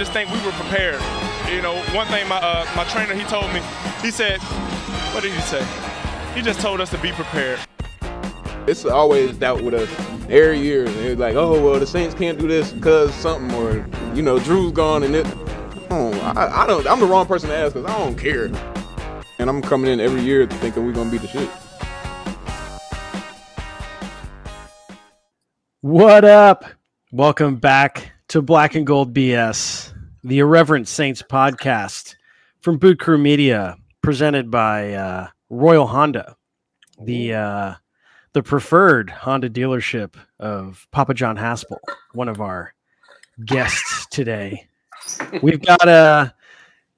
just think we were prepared. You know, one thing my uh, my trainer he told me, he said, what did he say? He just told us to be prepared. It's always doubt with us every year. And it's like, oh well, the Saints can't do this because something, or you know, Drew's gone, and it. Oh, I, I don't. I'm the wrong person to ask because I don't care. And I'm coming in every year thinking we're gonna beat the shit. What up? Welcome back to Black and Gold BS, the Irreverent Saints podcast from Boot Crew Media, presented by uh, Royal Honda, the uh, the preferred Honda dealership of Papa John Haspel, one of our guests today. We've got a, uh,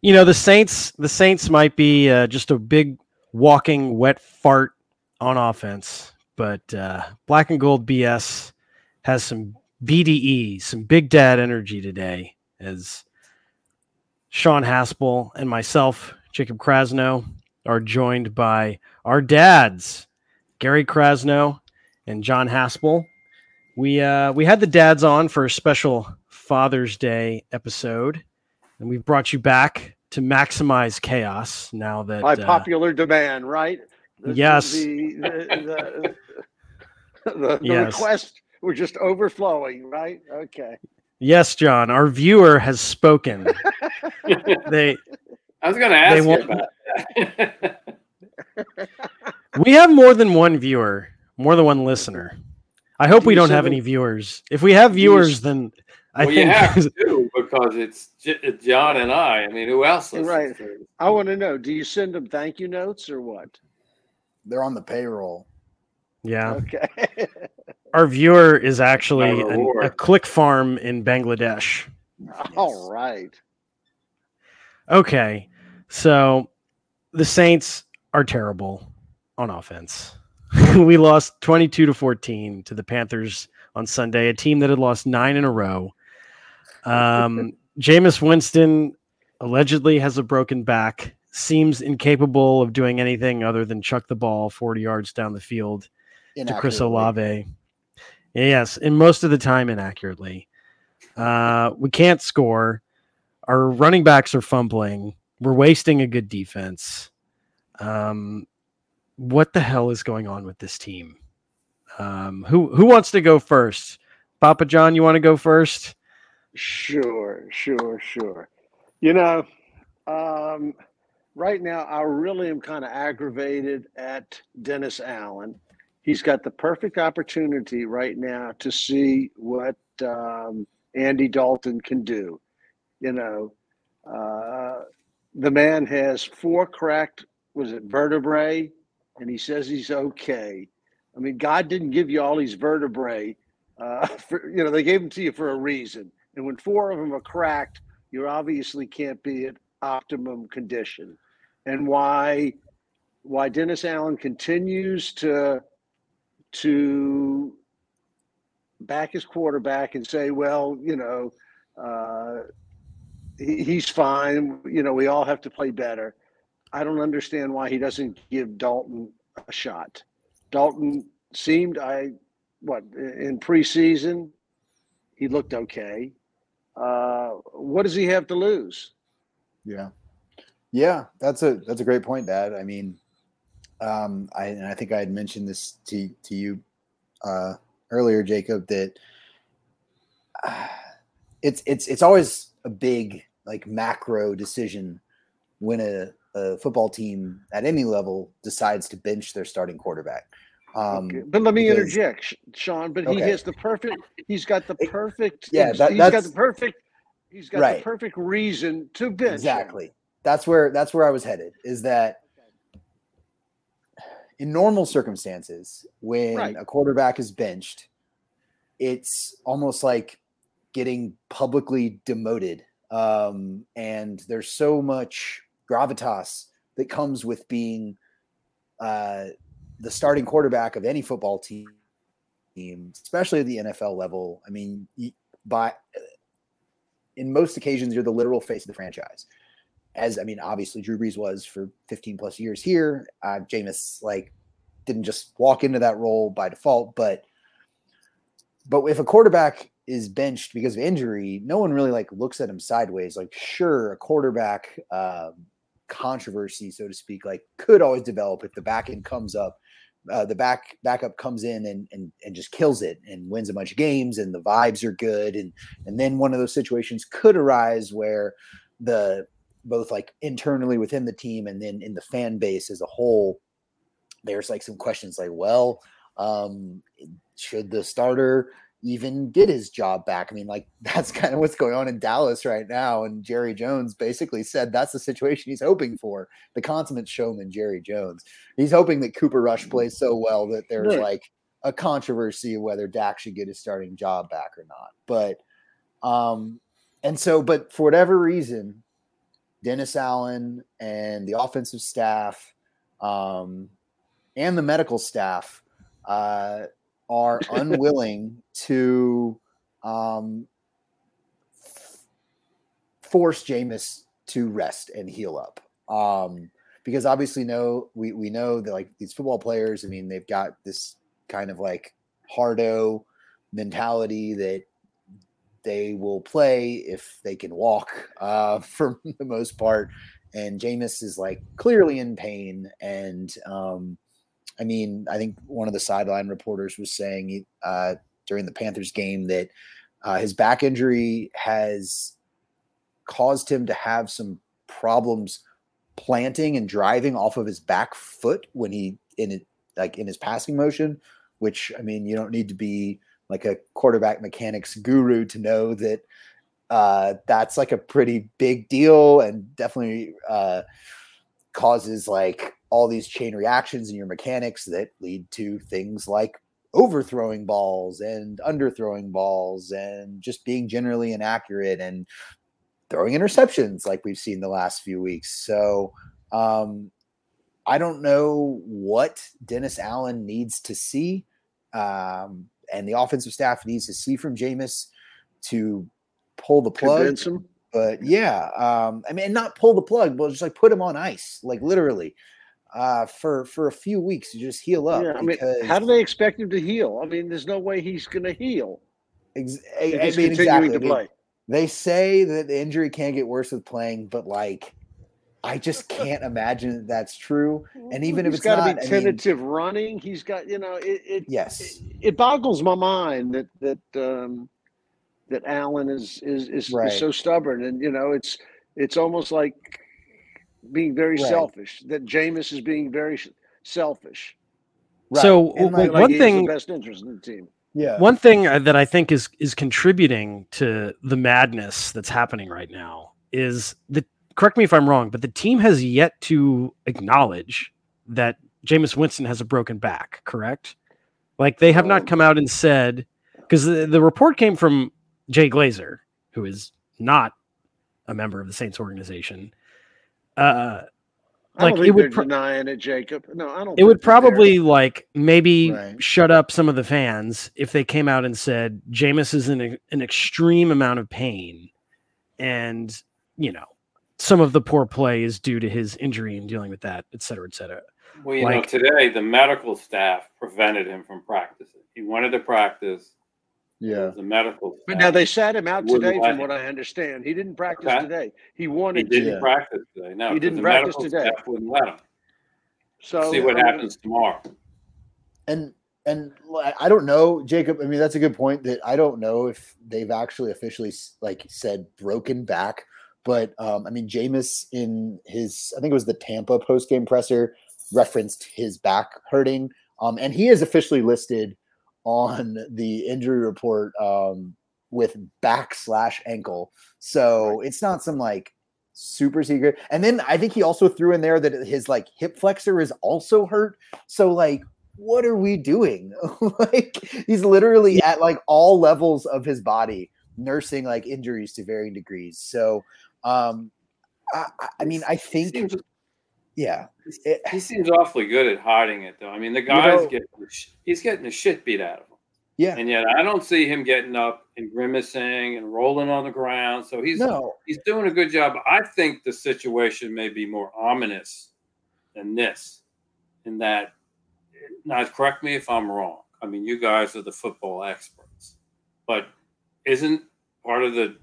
you know, the Saints. The Saints might be uh, just a big walking wet fart on offense, but uh, Black and Gold BS has some BDE, some big dad energy today, as Sean Haspel and myself, Jacob Krasnow, are joined by our dads, Gary Krasnow and John Haspel. We uh, we had the dads on for a special Father's Day episode, and we've brought you back to maximize chaos now that by uh, popular demand, right? The, yes. The, the, the, the yes. request we're just overflowing, right? Okay. Yes, John. Our viewer has spoken. they. I was going to ask you about that. we have more than one viewer, more than one listener. I hope do we don't have any viewers. If we have viewers, you, then I well, think you have to because it's John and I. I mean, who else? Right. I want to know. Do you send them thank you notes or what? They're on the payroll. Yeah. Okay. Our viewer is actually an, a click farm in Bangladesh. All right. Okay. So the Saints are terrible on offense. we lost 22 to 14 to the Panthers on Sunday, a team that had lost nine in a row. Um, Jameis Winston allegedly has a broken back, seems incapable of doing anything other than chuck the ball 40 yards down the field to Chris Olave. Yes, and most of the time inaccurately. Uh, we can't score. Our running backs are fumbling. We're wasting a good defense. Um, what the hell is going on with this team? Um, who who wants to go first? Papa John, you want to go first? Sure, sure, sure. You know, um, right now I really am kind of aggravated at Dennis Allen he's got the perfect opportunity right now to see what um, Andy Dalton can do. You know, uh, the man has four cracked, was it vertebrae, and he says he's okay. I mean, God didn't give you all these vertebrae. Uh, for, you know, they gave them to you for a reason. And when four of them are cracked, you obviously can't be at optimum condition. And why why Dennis Allen continues to to back his quarterback and say, well, you know, uh, he, he's fine. You know, we all have to play better. I don't understand why he doesn't give Dalton a shot. Dalton seemed, I, what, in preseason, he looked okay. Uh, what does he have to lose? Yeah. Yeah, that's a that's a great point, Dad. I mean, um, I, and I think I had mentioned this to to you uh, earlier, Jacob, that uh, it's it's it's always a big like macro decision when a, a, football team at any level decides to bench their starting quarterback. Um, okay. But let me because, interject, Sean. But okay. he has the perfect. He's got the perfect. Yeah, that, he's got the perfect. He's got right. the perfect reason to bench. Exactly. Him. That's where that's where I was headed. Is that in normal circumstances, when right. a quarterback is benched, it's almost like getting publicly demoted. Um, and there's so much gravitas that comes with being uh, the starting quarterback of any football team, especially at the NFL level. I mean, by in most occasions, you're the literal face of the franchise as I mean, obviously Drew Brees was for 15 plus years here. Uh, Jameis like didn't just walk into that role by default, but but if a quarterback is benched because of injury, no one really like looks at him sideways. Like, sure, a quarterback um, controversy, so to speak, like could always develop if the back end comes up. Uh, the back backup comes in and, and and just kills it and wins a bunch of games and the vibes are good and and then one of those situations could arise where the both like internally within the team and then in the fan base as a whole there's like some questions like well um should the starter even get his job back. I mean, like that's kind of what's going on in Dallas right now. And Jerry Jones basically said that's the situation he's hoping for. The consummate showman, Jerry Jones. He's hoping that Cooper Rush plays so well that there's like a controversy of whether Dak should get his starting job back or not. But um, and so, but for whatever reason, Dennis Allen and the offensive staff, um, and the medical staff, uh, are unwilling to um, force Jameis to rest and heal up. Um, because obviously, no, we, we know that like these football players, I mean, they've got this kind of like hardo mentality that they will play if they can walk uh, for the most part. And Jameis is like clearly in pain. And um, I mean, I think one of the sideline reporters was saying uh, during the Panthers game that uh, his back injury has caused him to have some problems planting and driving off of his back foot when he in it like in his passing motion which i mean you don't need to be like a quarterback mechanics guru to know that uh, that's like a pretty big deal and definitely uh, causes like all these chain reactions in your mechanics that lead to things like overthrowing balls and underthrowing balls and just being generally inaccurate and throwing interceptions like we've seen the last few weeks. So um, I don't know what Dennis Allen needs to see um, and the offensive staff needs to see from Jameis to pull the plug. But yeah, um, I mean, not pull the plug, but just like put him on ice, like literally, uh, for for a few weeks to just heal up. Yeah, I mean, how do they expect him to heal? I mean, there's no way he's going to heal. Ex- I, I mean, exactly. I mean, they say that the injury can't get worse with playing, but like, I just can't imagine that that's true. And even he's if it's got to be tentative I mean, running, he's got you know it. it yes, it, it, boggles my mind that that um, that Allen is is is, right. is, so stubborn, and you know it's it's almost like being very right. selfish. That Jameis is being very selfish. Right. So like, one thing, best interest in the team. Yeah. One thing uh, that I think is is contributing to the madness that's happening right now is the correct me if I'm wrong, but the team has yet to acknowledge that Jameis Winston has a broken back, correct? Like they have not come out and said because the, the report came from Jay Glazer, who is not a member of the Saints organization, uh, like it would pro- denying it, Jacob. No, I don't. It would probably like maybe right. shut up some of the fans if they came out and said Jameis is in a, an extreme amount of pain, and you know some of the poor play is due to his injury and dealing with that, et cetera, et cetera. Well, you like, know, today the medical staff prevented him from practicing. He wanted to practice yeah, the medical. But now they sat him out today, from what I understand. He didn't practice okay. today. He wanted. He didn't to. practice today. No, he didn't practice today. Staff wouldn't let him. So see what um, happens tomorrow. And and I don't know, Jacob. I mean, that's a good point. That I don't know if they've actually officially like said broken back. But um, I mean, Jameis in his, I think it was the Tampa post game presser, referenced his back hurting, um, and he is officially listed on the injury report um, with back slash ankle. So right. it's not some like super secret. And then I think he also threw in there that his like hip flexor is also hurt. So like, what are we doing? like he's literally at like all levels of his body nursing like injuries to varying degrees. So um I, I mean I think yeah, it, he seems awfully good at hiding it, though. I mean, the guy's you know, getting he's getting the shit beat out of him. Yeah, and yet I don't see him getting up and grimacing and rolling on the ground. So he's no. he's doing a good job. I think the situation may be more ominous than this, in that. Now, correct me if I'm wrong. I mean, you guys are the football experts, but isn't part of the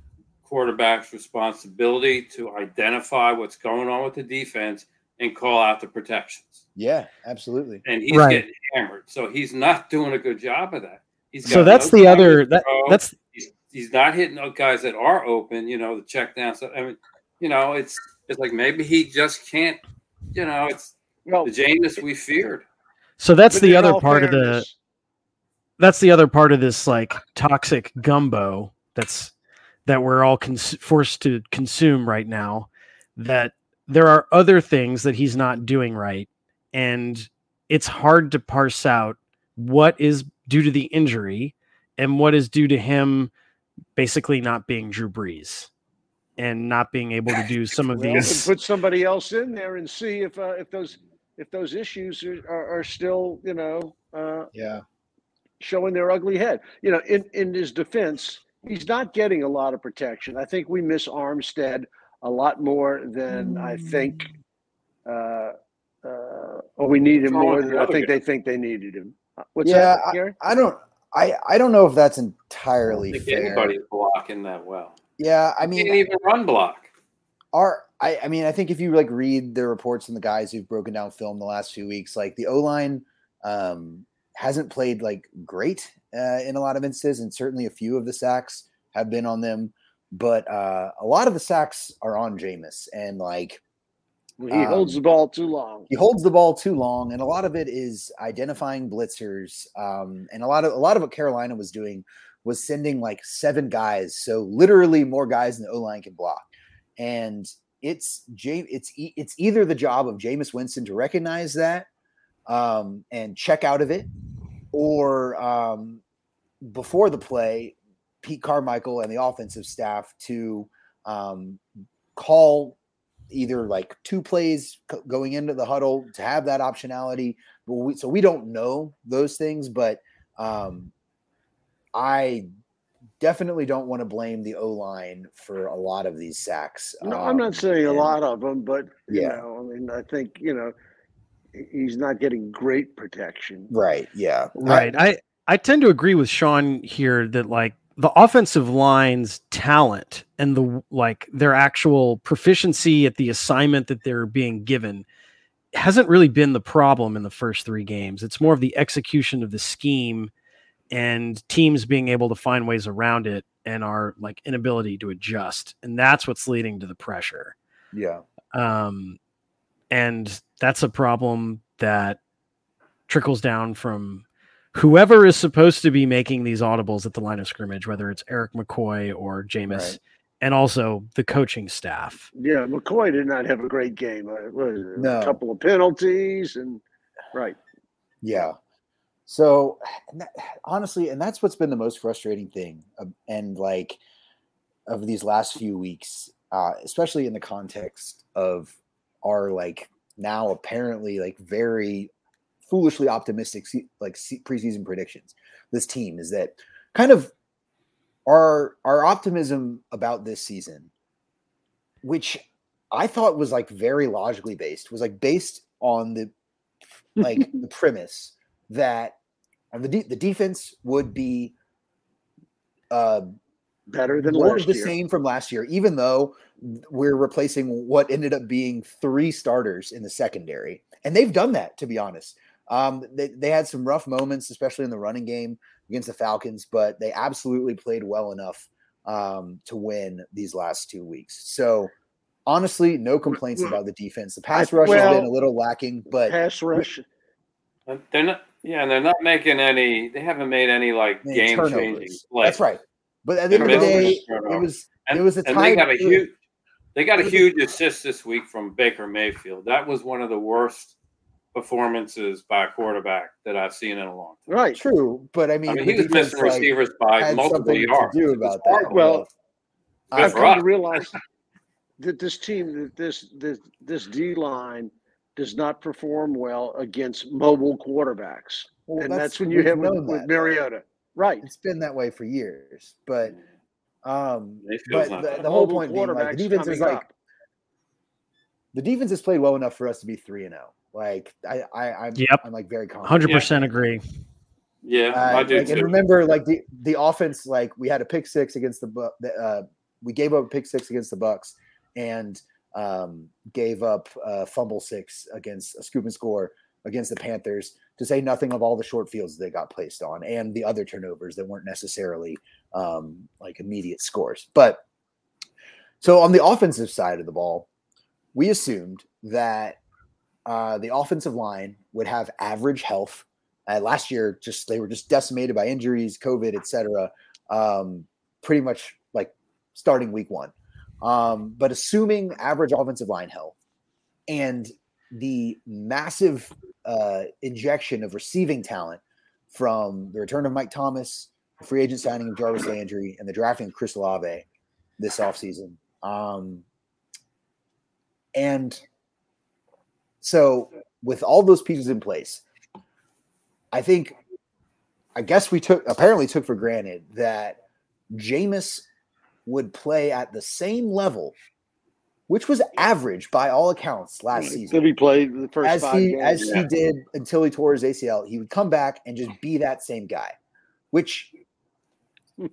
quarterback's responsibility to identify what's going on with the defense and call out the protections. Yeah, absolutely. And he's right. getting hammered, so he's not doing a good job of that. He's so that's no the other that, that's he's, he's not hitting those guys that are open. You know, the check down. So I mean, you know, it's it's like maybe he just can't. You know, it's well, the Jameis we feared. So that's the other part fairness. of the. That's the other part of this like toxic gumbo that's that we're all cons- forced to consume right now. That there are other things that he's not doing right, and it's hard to parse out what is due to the injury and what is due to him basically not being Drew Brees and not being able to do some of well, these. Put somebody else in there and see if uh, if those if those issues are, are, are still you know uh, yeah showing their ugly head. You know, in in his defense, he's not getting a lot of protection. I think we miss Armstead a lot more than I think. Uh, uh, or we need him more than I think they think they needed him. Uh, what's yeah, that, I, I, don't. I I don't know if that's entirely I fair. Anybody's blocking that well. Yeah, I mean, can't even run block. Our, I, I mean, I think if you like read the reports from the guys who've broken down film the last few weeks, like the O line um, hasn't played like great uh, in a lot of instances, and certainly a few of the sacks have been on them. But uh, a lot of the sacks are on Jameis, and like he um, holds the ball too long. He holds the ball too long, and a lot of it is identifying blitzers. Um, and a lot of a lot of what Carolina was doing was sending like seven guys, so literally more guys than the O line can block. And it's Jay, it's it's either the job of Jameis Winston to recognize that um, and check out of it, or um, before the play, Pete Carmichael and the offensive staff to um, call either like two plays going into the huddle to have that optionality. But we, so we don't know those things, but um, I definitely don't want to blame the O line for a lot of these sacks. No, um, I'm not saying and, a lot of them, but you yeah. know, I mean, I think you know he's not getting great protection. Right. Yeah. Right. I I tend to agree with Sean here that like the offensive line's talent and the like their actual proficiency at the assignment that they're being given hasn't really been the problem in the first three games. It's more of the execution of the scheme and teams being able to find ways around it and our like inability to adjust and that's what's leading to the pressure yeah um and that's a problem that trickles down from whoever is supposed to be making these audibles at the line of scrimmage whether it's Erik McCoy or Jameis right. and also the coaching staff. Yeah McCoy did not have a great game. Uh, no. a couple of penalties and right. Yeah. So and that, honestly, and that's what's been the most frustrating thing, and like of these last few weeks, uh, especially in the context of our like now apparently like very foolishly optimistic like preseason predictions. This team is that kind of our our optimism about this season, which I thought was like very logically based, was like based on the like the premise that the de- the defense would be uh, better than more of the year. same from last year, even though we're replacing what ended up being three starters in the secondary, and they've done that. To be honest, um, they they had some rough moments, especially in the running game against the Falcons, but they absolutely played well enough um, to win these last two weeks. So. Honestly, no complaints about the defense. The pass rush well, has been a little lacking, but pass rush. They're not yeah, and they're not making any. They haven't made any like game changing. That's right. But at the end of the day, it was and, it was a and they got a huge. They got a huge assist this week from Baker Mayfield. That was one of the worst performances by a quarterback that I've seen in a long time. Right, true, but I mean, I mean he was missing like, receivers by multiple yards. do about that. Well, I've come to realize that this team, that this this this D line does not perform well against mobile quarterbacks. Well, and that's, that's, when you have with, with Mariota. Right. It's been that way for years. But um but the, the whole point being like the defense is like up. the defense has played well enough for us to be three and zero. Oh. Like I, I, I'm, yep. I'm like very confident. Hundred percent agree. Yeah, uh, I do like, too. And remember, like the the offense, like we had a pick six against the uh, we gave up a pick six against the Bucs, and um, gave up a fumble six against a scoop and score against the Panthers. To say nothing of all the short fields they got placed on and the other turnovers that weren't necessarily um, like immediate scores. But so on the offensive side of the ball, we assumed that uh, the offensive line would have average health. Uh, last year, just they were just decimated by injuries, COVID, etc. Um, pretty much like starting week one. Um, but assuming average offensive line health and the massive uh, injection of receiving talent from the return of Mike Thomas, the free agent signing of Jarvis Landry, and the drafting of Chris Olave this offseason. Um, and so, with all those pieces in place, I think, I guess we took apparently took for granted that Jameis would play at the same level, which was average by all accounts last season. Did he play the first as he games? as yeah. he did until he tore his ACL? He would come back and just be that same guy, which,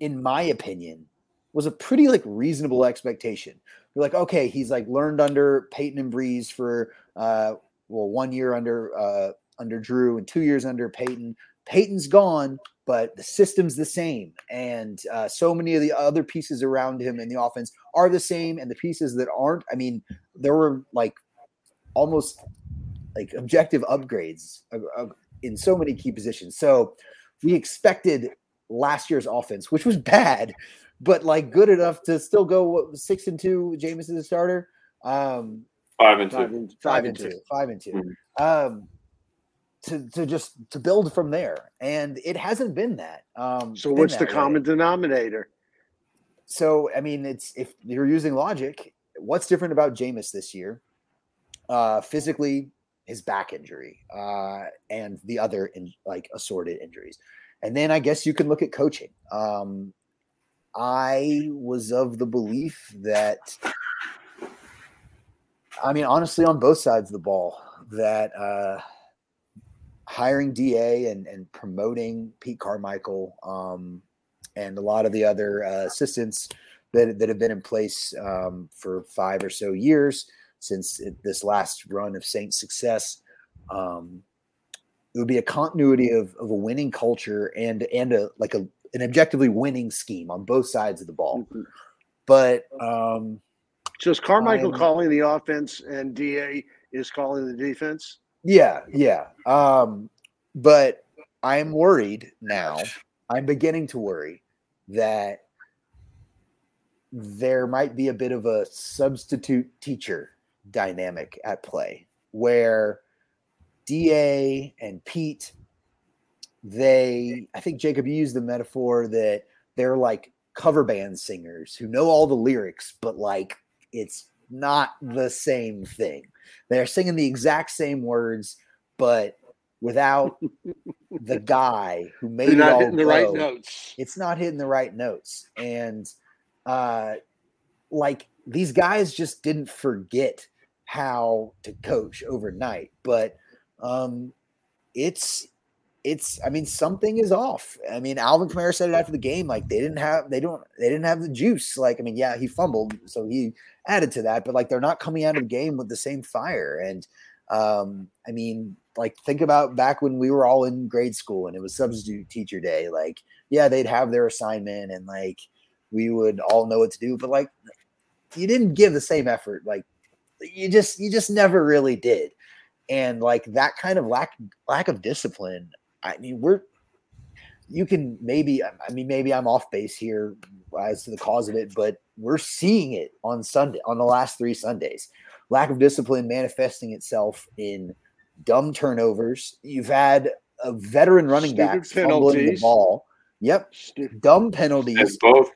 in my opinion, was a pretty like reasonable expectation. You're like, okay, he's like learned under Payton and Brees for uh, well, one year under uh, under Drew and two years under Payton. Payton's gone but the system's the same. And uh, so many of the other pieces around him in the offense are the same. And the pieces that aren't, I mean, there were like almost like objective upgrades in so many key positions. So we expected last year's offense, which was bad, but like good enough to still go what, six and two. Jameis is a starter. Um, five and two. Five and, five and two. Five and 2 mm-hmm. Um, to to just to build from there, and it hasn't been that. Um, so what's the common way. denominator? So I mean, it's if you're using logic, what's different about Jameis this year? Uh, physically, his back injury, uh, and the other in, like assorted injuries, and then I guess you can look at coaching. Um, I was of the belief that, I mean, honestly, on both sides of the ball, that. Uh, hiring DA and, and promoting Pete Carmichael um, and a lot of the other uh, assistants that, that have been in place um, for five or so years since it, this last run of Saints success. Um, it would be a continuity of, of a winning culture and and a like a an objectively winning scheme on both sides of the ball. Mm-hmm. But um, so is Carmichael calling the offense and DA is calling the defense? Yeah, yeah. Um, but I'm worried now. I'm beginning to worry that there might be a bit of a substitute teacher dynamic at play where DA and Pete, they, I think Jacob used the metaphor that they're like cover band singers who know all the lyrics, but like it's not the same thing. They're singing the exact same words, but without the guy who made You're not it all hitting the go, right notes. It's not hitting the right notes, and uh, like these guys just didn't forget how to coach overnight, but um, it's it's I mean something is off. I mean Alvin Kamara said it after the game like they didn't have they don't they didn't have the juice. Like I mean yeah he fumbled so he added to that, but like they're not coming out of the game with the same fire. And um, I mean like think about back when we were all in grade school and it was substitute teacher day. Like yeah they'd have their assignment and like we would all know what to do, but like you didn't give the same effort. Like you just you just never really did and like that kind of lack lack of discipline I mean, we're you can maybe I mean maybe I'm off base here as to the cause of it, but we're seeing it on Sunday on the last three Sundays. Lack of discipline manifesting itself in dumb turnovers. You've had a veteran running Stupid back fumbling the ball. Yep, Stupid. dumb penalties. It's both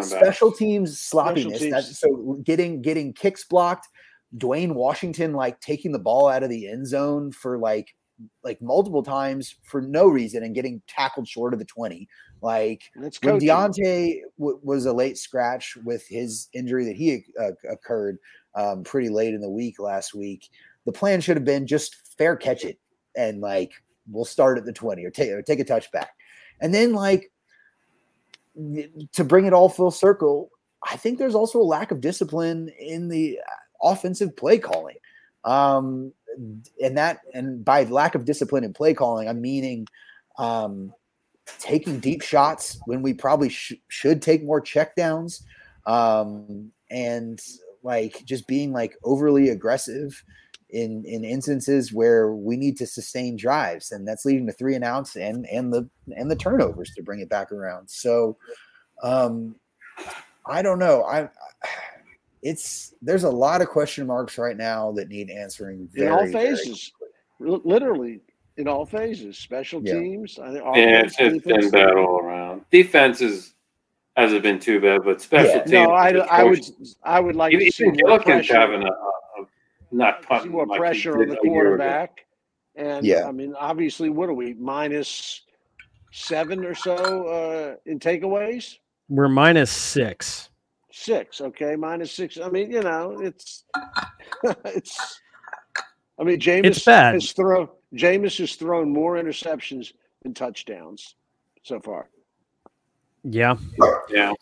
special teams sloppiness. Special teams. so getting getting kicks blocked. Dwayne Washington like taking the ball out of the end zone for like like multiple times for no reason and getting tackled short of the 20. Like Let's when Deonte w- was a late scratch with his injury that he uh, occurred um, pretty late in the week last week, the plan should have been just fair catch it and like we'll start at the 20 or take or take a touchback. And then like to bring it all full circle, I think there's also a lack of discipline in the offensive play calling. Um, and that and by lack of discipline in play calling, I'm meaning um, taking deep shots when we probably sh- should take more checkdowns, um, and like just being like overly aggressive in in instances where we need to sustain drives, and that's leading to three and outs and and the and the turnovers to bring it back around. So, um, I don't know. I it's there's a lot of question marks right now that need answering very, in all phases. Literally in all phases, special yeah. teams. I think yeah, it's, it's been bad all around. Defense is hasn't been too bad, but special yeah. teams. No, I, I would I would like even, to see more pressure. having a, a, a not punting more like pressure on the quarterback. And yeah, I mean, obviously, what are we minus seven or so uh, in takeaways? We're minus six. Six, okay, minus six. I mean, you know, it's it's. I mean, James has thrown Jameis has thrown more interceptions than touchdowns so far. Yeah. Yeah.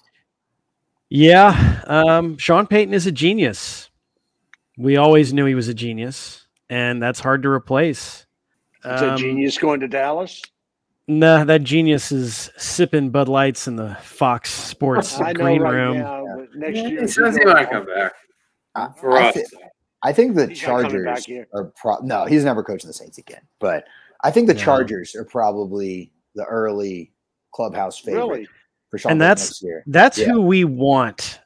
Yeah. Um, Sean Payton is a genius. We always knew he was a genius, and that's hard to replace. Is um, genius going to Dallas? Nah, that genius is sipping Bud Lights in the Fox Sports green right room. Now, next year, he says he might come back for I us. Th- I think the he's Chargers are pro- no, he's never coaching the Saints again. But I think the Chargers are probably the early clubhouse favorite really? for Sean. And that's that's yeah. who we want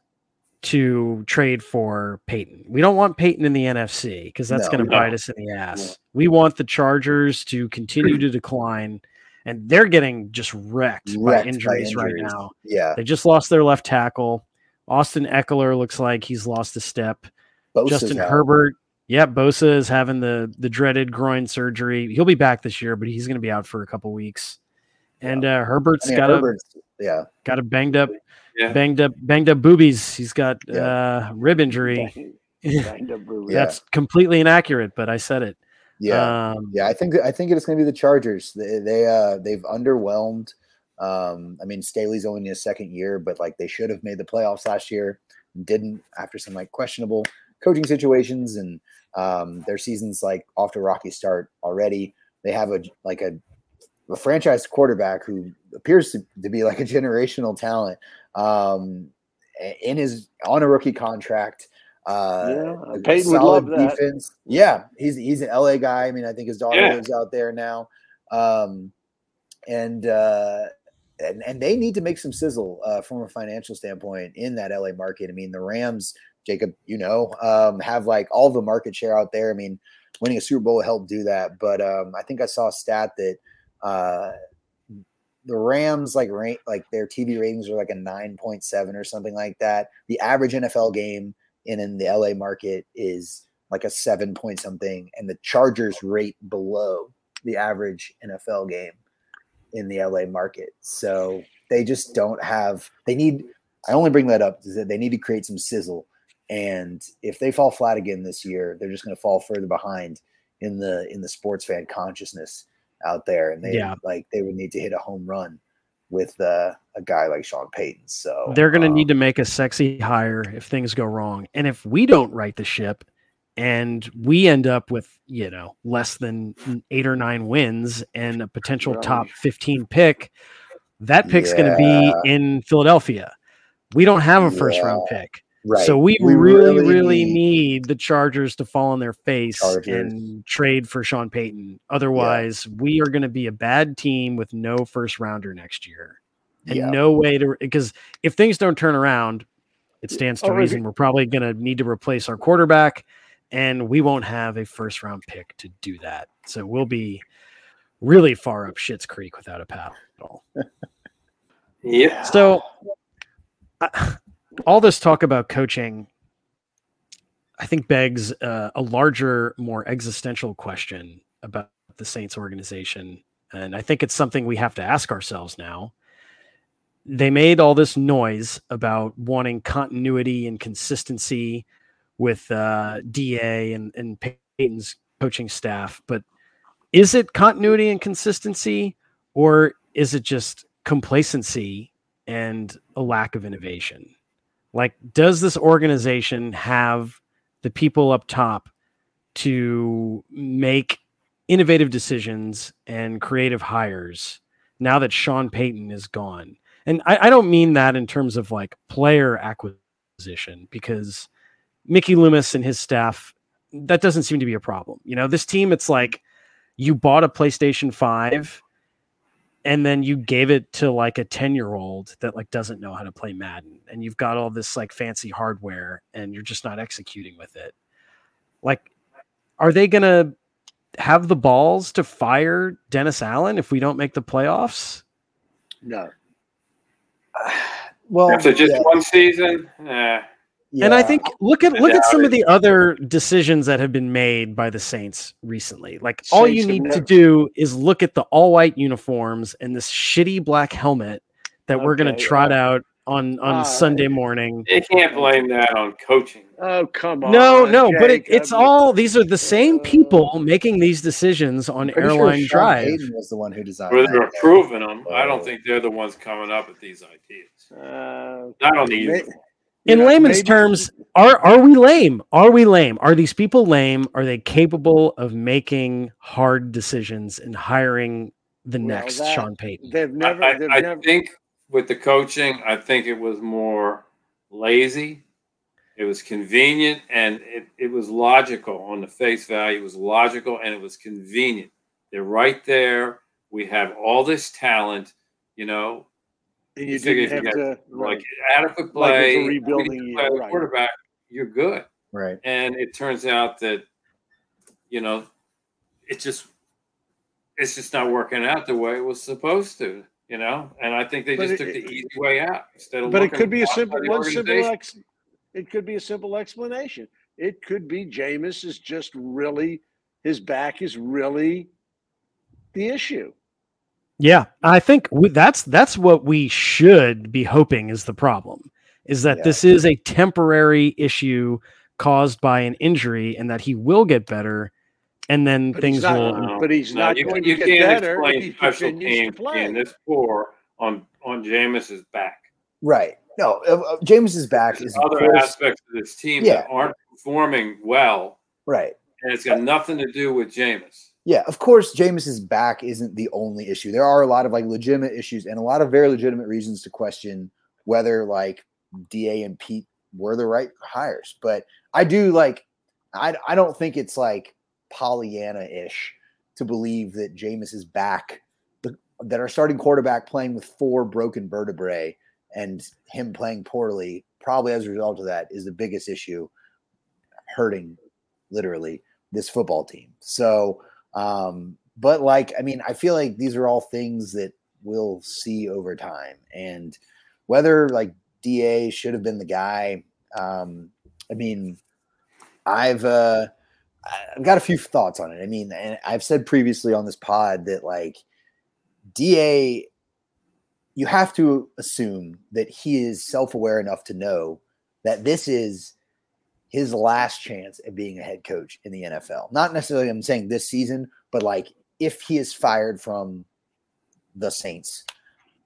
to trade for Payton. We don't want Payton in the NFC because that's no, going to bite us in the ass. Yeah. We want the Chargers to continue to decline, and they're getting just wrecked, wrecked by, injuries by, injuries right now. Yeah, they just lost their left tackle. Austin Ekeler looks like he's lost a step. Bosa's Justin out. Herbert. Yeah, Bosa is having the the dreaded groin surgery. He'll be back this year, but he's going to be out for a couple weeks. And uh, Herbert's I mean, got Herbert's, a yeah got a banged up, yeah. banged up, banged up boobies. He's got yeah. uh, rib injury. Banged up boobies. That's completely inaccurate, but I said it. Yeah, um, yeah. I think I think it's going to be the Chargers. They they uh, they've underwhelmed. Um, I mean, Staley's only in his second year, but like they should have made the playoffs last year, and didn't after some like questionable coaching situations and um, their season's like off to a rocky start already. They have a like a, a franchise quarterback who appears to, to, be like a generational talent um, in his on a rookie contract. Uh, yeah, Payton would love that. Defense. Yeah, he's he's an LA guy. I mean, I think his daughter yeah. lives out there now, um, and uh, and and they need to make some sizzle uh, from a financial standpoint in that LA market. I mean, the Rams Jacob, you know, um, have like all the market share out there. I mean, winning a Super Bowl helped do that. But um, I think I saw a stat that uh, the Rams like rank like their TV ratings are like a nine point seven or something like that. The average NFL game in in the LA market is like a seven point something, and the Chargers rate below the average NFL game in the LA market. So they just don't have. They need. I only bring that up is that they need to create some sizzle and if they fall flat again this year, they're just going to fall further behind in the in the sports fan consciousness out there. And they yeah. like they would need to hit a home run with uh, a guy like Sean Payton. So they're going to um, need to make a sexy hire if things go wrong. And if we don't right the ship and we end up with, you know, less than eight or nine wins and a potential top 15 pick, that pick's yeah. going to be in Philadelphia. We don't have a first yeah. round pick. Right. So we, we really, really, need, need, the Chargers to fall on their face Chargers. and trade for Sean Payton. Otherwise, yeah. we are going to be a bad team with no first rounder next year. And no way to because if things don't turn around, it stands to oh, reason we're probably going to need to replace our quarterback, and we won't have a first round pick to do that. So we'll be really far up Shit's Creek without a paddle. At all. yeah. So. I, all this talk about coaching, I think begs uh, a larger, more existential question about the Saints organization. And I think it's something we have to ask ourselves now. They made all this noise about wanting continuity and consistency with uh, DA and, and Payton's coaching staff, but is it continuity and consistency, or is it just complacency and a lack of innovation? Like, does this organization have the people up top to make innovative decisions and creative hires now that Sean Payton is gone? And I, I don't mean that in terms of like player acquisition, because Mickey Loomis and his staff, that doesn't seem to be a problem. You know, this team, it's like you bought a PlayStation 5 and then you gave it to like a 10 year old that like doesn't know how to play Madden and you've got all this like fancy hardware and you're just not executing with it. Like, are they going to have the balls to fire Dennis Allen if we don't make the playoffs? No. well, after just yeah. one season, yeah. Yeah. And I think look at look at some of the other decisions that have been made by the Saints recently. Like Saints all you need to do is look at the all white uniforms and this shitty black helmet that okay, we're going to trot yeah. out on on uh, Sunday morning. They can't blame that on coaching. Oh come on! No, no, but it, it's all these are the same people making these decisions on airline sure drive. Hayden was the one who designed. Well, they're approving them. I don't think they're the ones coming up with these ideas. Uh, Not on the in layman's maybe. terms, are are we lame? Are we lame? Are these people lame? Are they capable of making hard decisions and hiring the well, next that, Sean Payton? They've never. I, they've I never... think with the coaching, I think it was more lazy. It was convenient and it, it was logical on the face value. It was logical and it was convenient. They're right there. We have all this talent. You know, and you didn't have you to like adequate play, like rebuilding play right. quarterback, you're good. Right. And it turns out that you know it just it's just not working out the way it was supposed to. You know, and I think they but just it, took the easy way out instead of. But it could be a simple one simple ex, It could be a simple explanation. It could be Jameis is just really his back is really the issue. Yeah, I think that's that's what we should be hoping is the problem is that yeah. this is a temporary issue caused by an injury and that he will get better and then but things not, will but he's not you, going you to get can't better explain special teams being this poor on on Jameis's back. Right. No, uh, uh Jameis's back There's is other aspects of this team yeah. that aren't performing well. Right. And it's got nothing to do with Jameis yeah, of course, Jameis's back isn't the only issue. There are a lot of like legitimate issues and a lot of very legitimate reasons to question whether like DA and Pete were the right hires. But I do like, I I don't think it's like Pollyanna ish to believe that Jameis's back, that our starting quarterback playing with four broken vertebrae and him playing poorly, probably as a result of that, is the biggest issue hurting literally this football team. So um, but like, I mean, I feel like these are all things that we'll see over time. And whether like DA should have been the guy, um, I mean, I've uh, I've got a few thoughts on it. I mean, and I've said previously on this pod that like DA, you have to assume that he is self-aware enough to know that this is his last chance at being a head coach in the NFL. Not necessarily, I'm saying this season, but like if he is fired from the Saints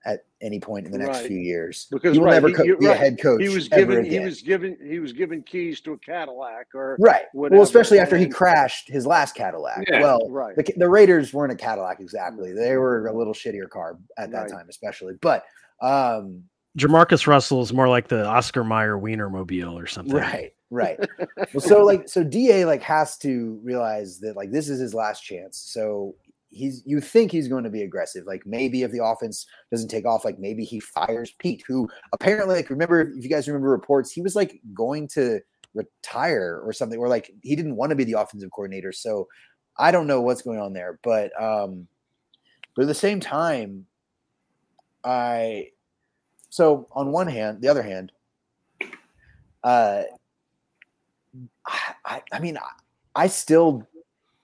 at any point in the next right. few years, because he will right, never co- he, be right. a head coach. He was given, he was given, he was given keys to a Cadillac or right. Whatever. Well, especially after he crashed his last Cadillac. Yeah. Well, right. The, the, Raiders weren't a Cadillac exactly; they were a little shittier car at that time, especially. But um, JaMarcus Russell is more like the Oscar Mayer Wienermobile or something. Right, right. well, so like, so DA like has to realize that like this is his last chance. So he's you think he's going to be aggressive. Like maybe if the offense doesn't take off, like maybe he fires Pete, who apparently like remember if you guys remember reports, he was like going to retire or something, or like he didn't want to be the offensive coordinator. So I don't know what's going on there, but um, but at the same time, I so on one hand, the other hand, uh, I, I mean, I still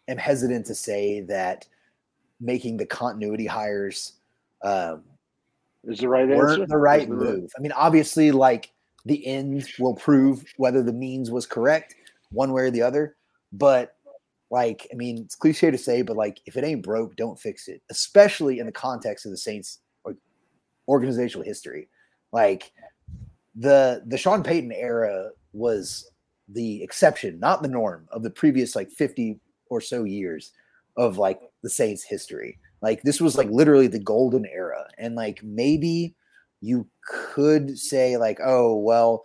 am hesitant to say that making the continuity hires um, is the right answer. the right move. I mean, obviously, like the end will prove whether the means was correct, one way or the other. But like, I mean, it's cliche to say, but like, if it ain't broke, don't fix it. Especially in the context of the Saints organizational history. Like the the Sean Payton era was the exception, not the norm of the previous like 50 or so years of like the Saints history. Like this was like literally the golden era. And like maybe you could say like, oh, well,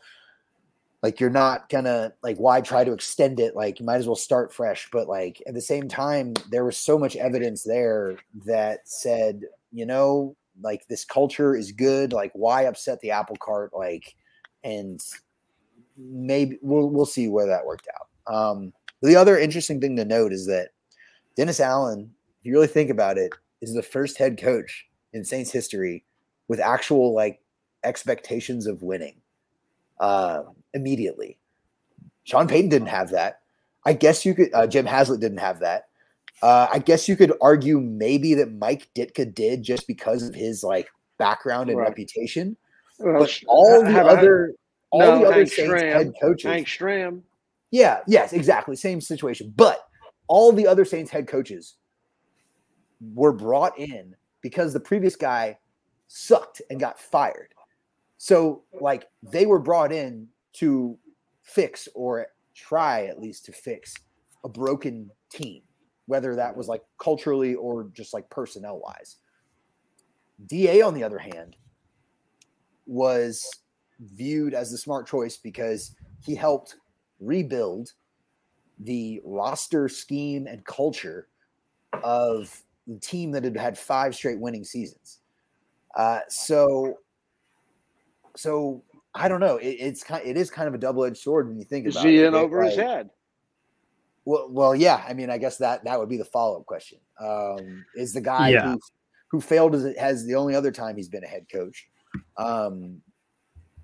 like you're not gonna like why try to extend it like you might as well start fresh but like at the same time there was so much evidence there that said you know like this culture is good like why upset the apple cart like and maybe we'll we'll see where that worked out um the other interesting thing to note is that dennis allen if you really think about it is the first head coach in saints history with actual like expectations of winning uh, immediately. Sean Payton didn't have that. I guess you could. Uh, Jim Haslett didn't have that. Uh, I guess you could argue maybe that Mike Ditka did just because of his like background and right. reputation. Well, but all the other, all no, the other Saints head coaches, Hank Stram. Yeah. Yes. Exactly. Same situation. But all the other Saints head coaches were brought in because the previous guy sucked and got fired. So, like, they were brought in to fix or try at least to fix a broken team, whether that was like culturally or just like personnel wise. DA, on the other hand, was viewed as the smart choice because he helped rebuild the roster scheme and culture of the team that had had five straight winning seasons. Uh, so so I don't know. It, it's kind. It is kind of a double edged sword when you think is about it. Is he in over like, his head? Well, well, yeah. I mean, I guess that that would be the follow up question. Um, is the guy yeah. who who failed as has the only other time he's been a head coach? Um,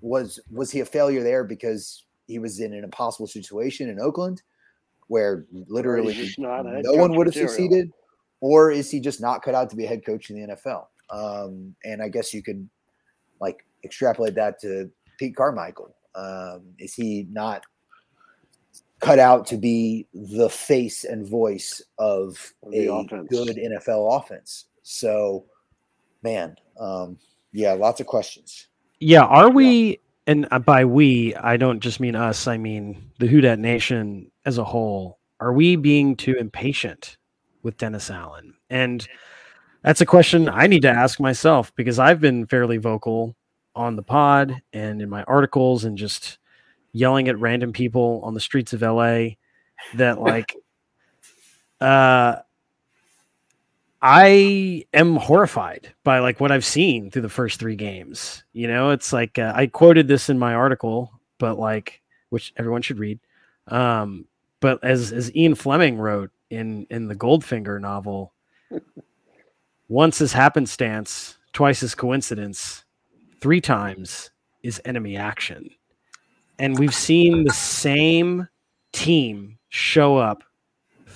was was he a failure there because he was in an impossible situation in Oakland, where literally no one would have succeeded, or is he just not cut out to be a head coach in the NFL? Um, and I guess you could like extrapolate that to Pete Carmichael. Um, is he not cut out to be the face and voice of a offense. good NFL offense? So, man, um, yeah, lots of questions. Yeah, are we? And by we, I don't just mean us. I mean the Who Dat Nation as a whole. Are we being too impatient with Dennis Allen? And that's a question I need to ask myself because I've been fairly vocal on the pod and in my articles and just yelling at random people on the streets of LA that like uh I am horrified by like what I've seen through the first 3 games. You know, it's like uh, I quoted this in my article, but like which everyone should read. Um but as as Ian Fleming wrote in in the Goldfinger novel, once is happenstance, twice is coincidence, three times is enemy action. And we've seen the same team show up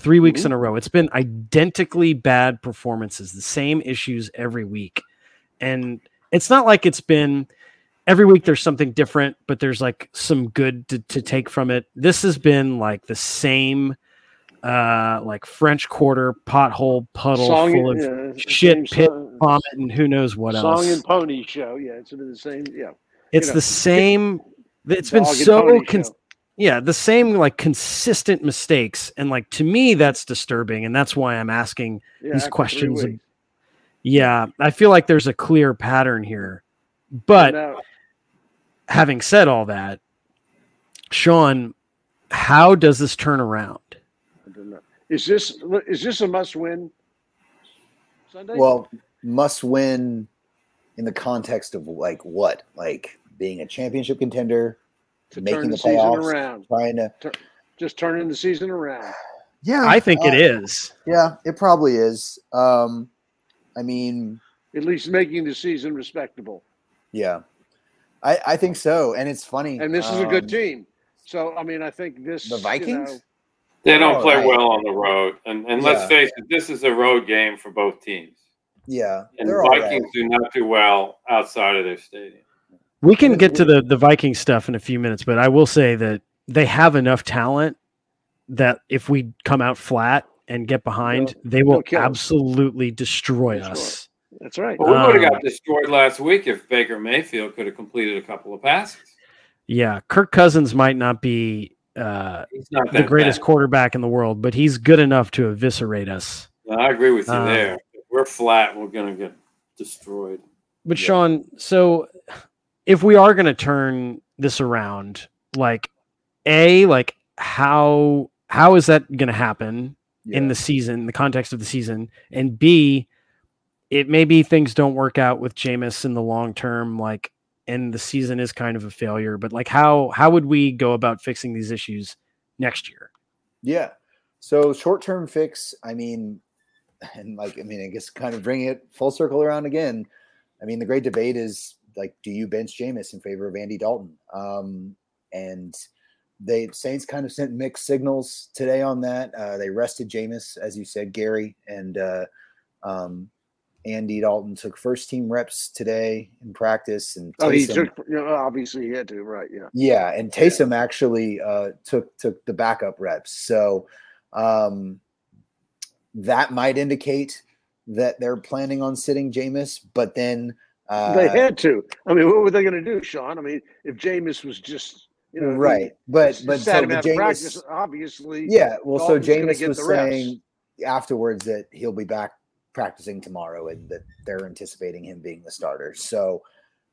three weeks mm-hmm. in a row. It's been identically bad performances, the same issues every week. And it's not like it's been every week there's something different, but there's like some good to, to take from it. This has been like the same uh like French Quarter pothole puddle song, full of shit pit song, vomit and who knows what song else. Song and pony show. Yeah, it's been the same. Yeah. It's you know, the same it's been so con- yeah, the same like consistent mistakes. And like to me, that's disturbing. And that's why I'm asking yeah, these questions. yeah, I feel like there's a clear pattern here. But having said all that, Sean, how does this turn around? Is this is this a must win Sunday? Well, must win in the context of like what? Like being a championship contender, to making the, the playoffs, around. trying to just turning the season around. Yeah, I think uh, it is. Yeah, it probably is. Um, I mean, at least making the season respectable. Yeah, I, I think so. And it's funny. And this is a good um, team. So I mean, I think this the Vikings. You know, they don't oh, play right. well on the road, and and yeah. let's face it, this is a road game for both teams. Yeah, and Vikings right. do not do well outside of their stadium. We can get to the the Viking stuff in a few minutes, but I will say that they have enough talent that if we come out flat and get behind, They'll- they will they'll us. absolutely destroy Destroy. us. That's right. Well, we would have Um, got destroyed last week if Baker Mayfield could have completed a couple of passes. Yeah, Kirk Cousins might not be uh, not the greatest bad. quarterback in the world, but he's good enough to eviscerate us. No, I agree with you Uh, there. If we're flat, we're going to get destroyed. But Yeah. Sean, so if we are going to turn this around, like a like how how is that going to happen in the season, the context of the season, and b it maybe things don't work out with Jameis in the long term, like and the season is kind of a failure. But like how how would we go about fixing these issues next year? Yeah. So short term fix, I mean, and like, I mean, I guess kind of bring it full circle around again. I mean, the great debate is like, do you bench Jameis in favor of Andy Dalton? Um, and they Saints kind of sent mixed signals today on that. Uh, they rested Jameis, as you said, Gary, and uh, um, Andy Dalton took first team reps today in practice. And Oh, he took. You know, obviously, he had to. Right. Yeah. yeah, and Taysom actually uh, took took the backup reps, so um, that might indicate that they're planning on sitting Jameis. But then, uh, they had to. I mean, what were they going to do, Sean? I mean, if Jameis was just, you know, right? But but so him the out of Jameis, practice, obviously. yeah. Well, so Dalton's gonna Jameis was saying afterwards that he'll be back practicing tomorrow, and that they're anticipating him being the starter. So.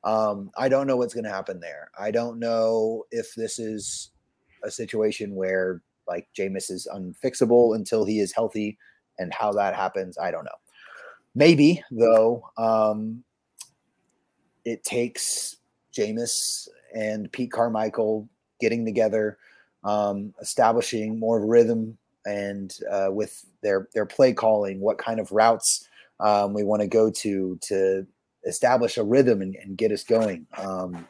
Um, I don't know what's going to happen there. I don't know if this is a situation where like Jameis is unfixable until he is healthy, and how that happens, I don't know. Maybe though, um, it takes Jameis and Pete Carmichael getting together, um, establishing more of rhythm, and uh, with their their play calling, what kind of routes um, we want to go to to establish a rhythm and, and get us going. Um,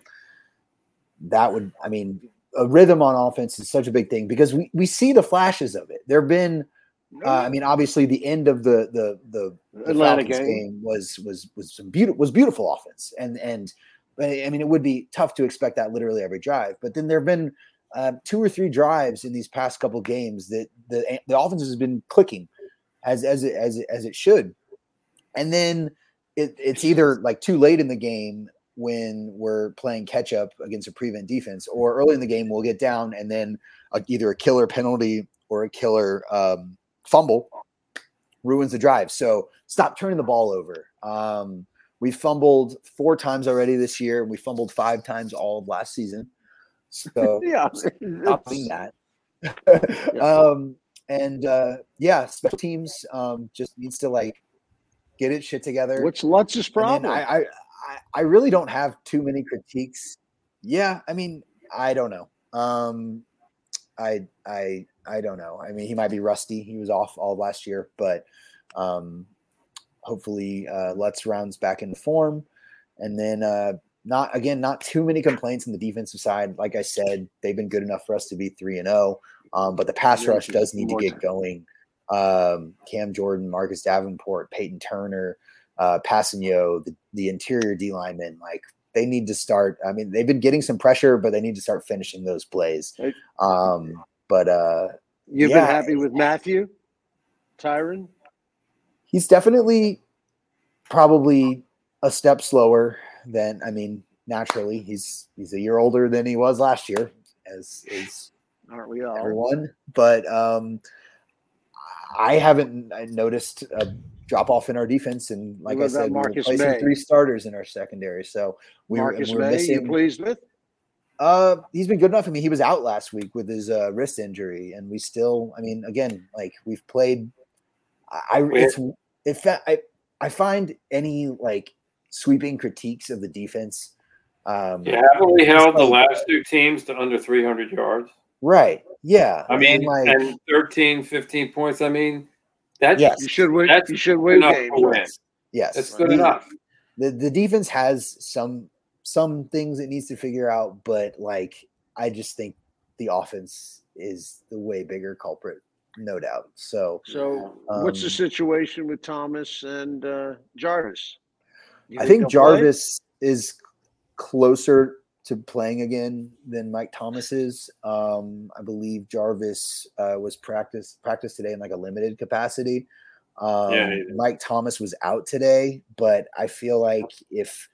that would, I mean, a rhythm on offense is such a big thing because we, we see the flashes of it. There have been, uh, I mean, obviously the end of the the the, the Atlanta game. game was was was some beautiful was beautiful offense, and and I mean it would be tough to expect that literally every drive. But then there have been uh, two or three drives in these past couple games that the the offense has been clicking as as it as it, as it should, and then it, it's either like too late in the game when we're playing catch up against a prevent defense, or early in the game we'll get down and then a, either a killer penalty or a killer um, fumble ruins the drive. So stop turning the ball over. Um, we fumbled four times already this year, and we fumbled five times all of last season. So Yeah. stop doing that. um, and uh, yeah, special teams um, just needs to like get its shit together. Which And then problem? I, I- I really don't have too many critiques. Yeah, I mean, I don't know. Um, I, I, I don't know. I mean, he might be rusty. He was off all last year, but um, hopefully, uh, Lutz rounds back in form, and then uh, not again, not too many complaints on the defensive side. Like I said, they've been good enough for us to be three and zero. Um, but the pass rush does need to get going. Um, Cam Jordan, Marcus Davenport, Peyton Turner, uh, Passanio, the, the interior D linemen, like they need to start. I mean, they've been getting some pressure, but they need to start finishing those plays. Um, but uh, You've yeah. been happy with Mathieu, Tyrann? he's definitely probably a step slower than I mean, naturally, he's he's a year older than he was last year, as is Aren't we all? everyone. But um, I haven't noticed a drop off in our defense, and like I said, we're replacing Maye? three starters in our secondary. So we were, Marcus we're Maye, you pleased with? Uh, he's been good enough. I mean, he was out last week with his uh, wrist injury, and we still. I mean, again, like we've played. I, I it's it. fa- I I find any like sweeping critiques of the defense. Um, Yeah, haven't we held the last two teams to under 300 yards? Right. Yeah. I mean, and, like, and 13, 15 points. I mean, that's Yes. You should win. That's You should win enough games. to win. yes, That's good the- enough. The the defense has some some things it needs to figure out, but like I just think the offense is the way bigger culprit, no doubt. So So, what's the Um, situation with Thomas and uh, Jarvis? You I think they'll play? Jarvis is closer to playing again than Mike Thomas is. Um, I believe Jarvis uh, was practice practice today in like a limited capacity. Um, yeah, Mike Thomas was out today, but I feel like if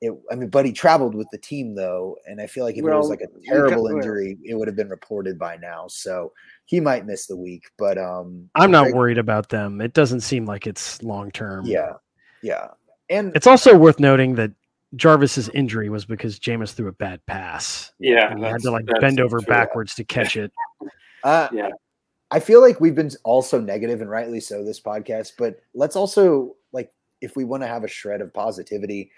it, I mean, but he traveled with the team though, and I feel like if well, it was like a terrible injury, it would have been reported by now. So he might miss the week, but um, I'm not worried about them. It doesn't seem like it's long term. Yeah, yeah, and it's also worth noting that Jarvis's injury was because Jameis threw a bad pass. Yeah, he had to like bend over true. backwards to catch it. Uh, yeah, I feel like we've been also negative and rightly so this podcast, but let's also like if we want to have a shred of positivity,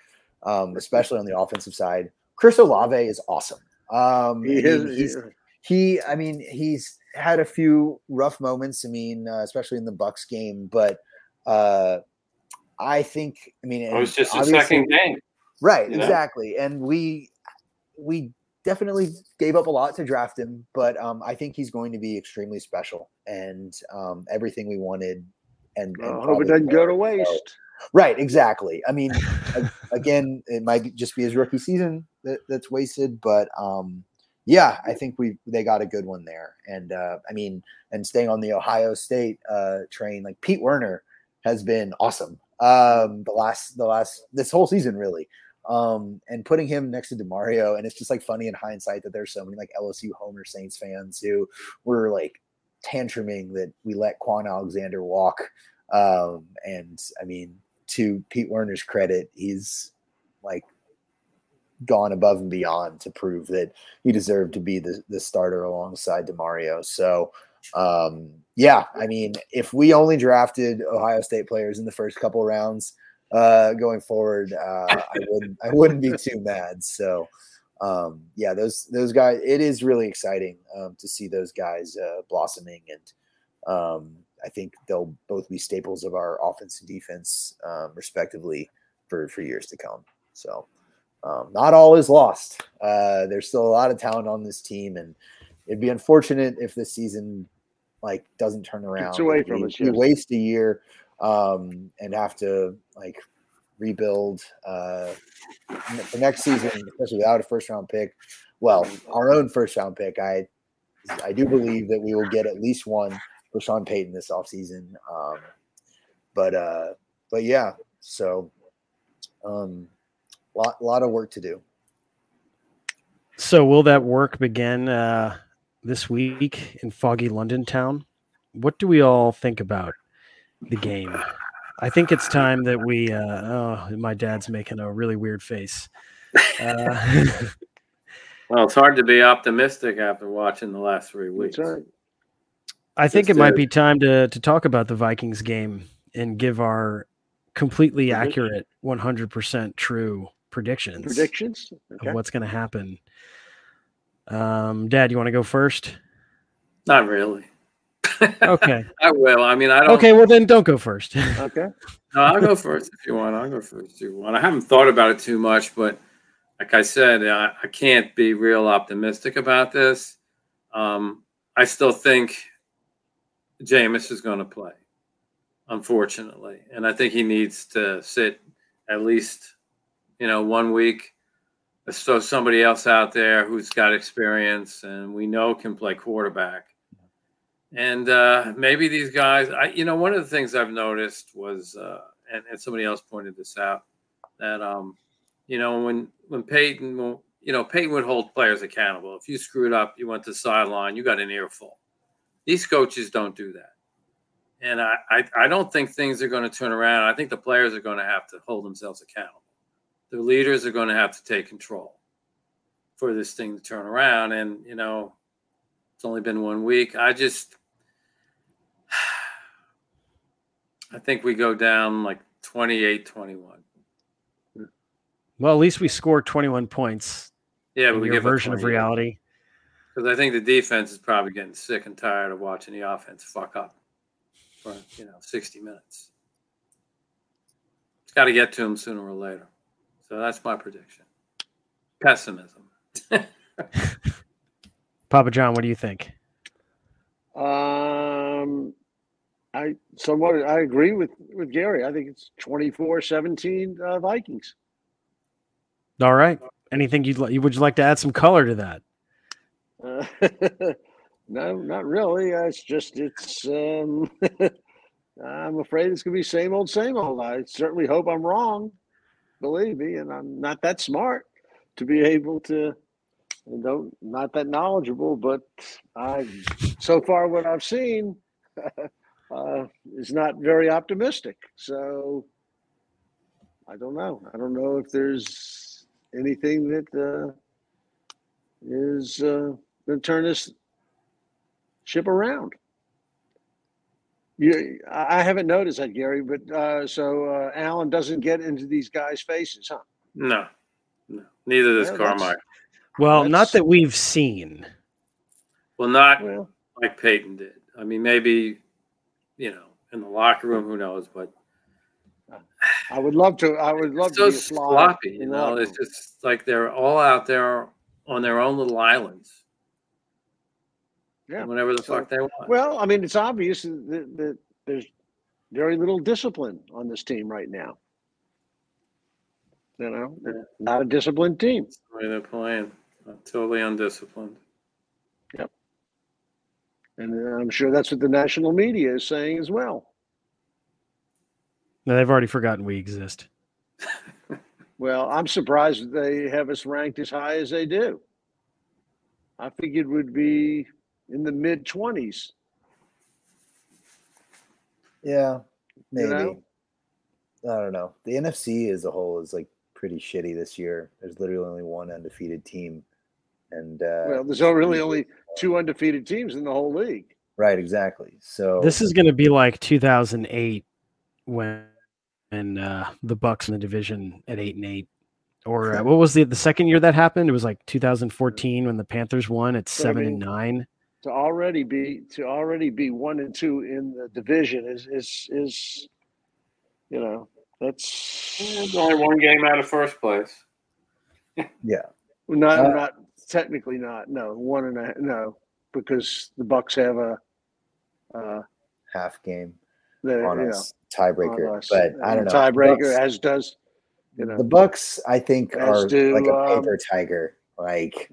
um, especially on the offensive side, Chris Olave is awesome. Um, he is. He's, he, I mean, he's had a few rough moments. I mean, uh, especially in the Bucs game, but uh, I think, I mean, it was just a second game. Right, exactly. Know? And we we definitely gave up a lot to draft him, but um, I think he's going to be extremely special and um, everything we wanted. And, and I hope it doesn't go to waste. So, right, exactly. I mean, again, it might just be his rookie season that, that's wasted, but um, yeah, I think we they got a good one there. And uh, I mean, and staying on the Ohio State uh, train, like Pete Werner has been awesome. Um, the last the last this whole season really um, and putting him next to Demario, and it's just like funny in hindsight that there's so many like LSU Homer Saints fans who were like tantruming that we let Kwon Alexander walk. Um, and I mean, to Pete Werner's credit, he's like gone above and beyond to prove that he deserved to be the, the starter alongside Demario. So um, yeah, I mean, if we only drafted Ohio State players in the first couple rounds, uh, going forward, uh, I wouldn't I wouldn't be too mad. So um, yeah, those those guys. It is really exciting um, to see those guys uh, blossoming, and um, I think they'll both be staples of our offense and defense, um, respectively, for for years to come. So um, not all is lost. Uh, there's still a lot of talent on this team, and it'd be unfortunate if this season like doesn't turn around. It's away from us. We waste a year um, and have to like rebuild uh, the next season, especially without a first round pick. Well, our own first round pick. I I do believe that we will get at least one for Sean Payton this offseason. Um, but uh, but yeah, so um, lot lot of work to do. So will that work begin uh, this week in foggy London town? What do we all think about the game. I think it's time that we. Uh, oh, my dad's making a really weird face. Uh, well, it's hard to be optimistic after watching the last three weeks. Right. I think Just it might be time to to talk about the Vikings game and give our completely accurate, one hundred percent true predictions. Predictions okay. of what's going to happen. Um, Dad, you want to go first? Not really okay. I will. I mean, I don't. Okay, well then don't go first. okay. No, I'll go first if you want. I'll go first if you want. I haven't thought about it too much, but like I said, I, I can't be real optimistic about this. Um, I still think Jameis is going to play, unfortunately, and I think he needs to sit at least, you know, one week. So somebody else out there who's got experience and we know can play quarterback and uh, maybe these guys, I, you know, one of the things I've noticed was, uh, and, and somebody else pointed this out, that, um, you know, when when Payton, you know, Payton would hold players accountable. If you screwed up, you went to sideline, you got an earful. These coaches don't do that. And I, I, I don't think things are going to turn around. I think the players are going to have to hold themselves accountable. The leaders are going to have to take control for this thing to turn around. And, you know, it's only been one week. I just, I think we go down like 28 21. Well, at least we scored 21 points. Yeah, but we get version of reality. Because I think the defense is probably getting sick and tired of watching the offense fuck up for you know 60 minutes. It's got to get to them sooner or later. So that's my prediction. Pessimism. Papa John, what do you think? Um, I somewhat I agree with with Gary. I think it's 24-17 uh, Vikings. All right. anything you'd like? Would you like to add some color to that? Uh, no, not really. Uh, it's just it's. Um, I'm afraid it's going to be same old, same old. I certainly hope I'm wrong. Believe me, and I'm not that smart to be able to. Don't not that knowledgeable, but I so far what I've seen uh, is not very optimistic. So I don't know. I don't know if there's anything that uh, is uh, going to turn this ship around. You, I haven't noticed that, Gary. But uh, so uh, Allen doesn't get into these guys' faces, huh? No, no. Neither does Yeah, Carmichael. Well, That's- not that we've seen. Well, not Well, like Payton did. I mean, maybe you know, in the locker room, who knows? But I would love to. I would love it's so to be a sloppy. You know, it's just like they're all out there on their own little islands. Yeah. Whatever the So- fuck they want. Well, I mean, it's obvious that, that there's very little discipline on this team right now. You know, they're not a disciplined team. That's the way they're playing. Uh, totally undisciplined. Yep. And I'm sure that's what the national media is saying as well. No, they've already forgotten we exist. Well, I'm surprised they have us ranked as high as they do. I figured would be in the mid 20s. Yeah, You maybe. know? I don't know. The NFC as a whole is like pretty shitty this year. There's literally only one undefeated team, and uh, Well, there's really only two undefeated teams in the whole league. right, exactly. So This is going to be like 2008 when when uh, the Bucs in the division at eight and eight, or uh, what was the the second year that happened? It was like 2014 when the Panthers won at But I seven and nine. To already be to already be one and two in the division is is is you know that's It's only one game out of first place. yeah, not Uh, not technically not no one and a no because the Bucs have a uh half game the on you know tiebreaker, on us. but I don't know. tiebreaker Bucs- as does you know the Bucs, I think, are do, like a um, paper tiger. Like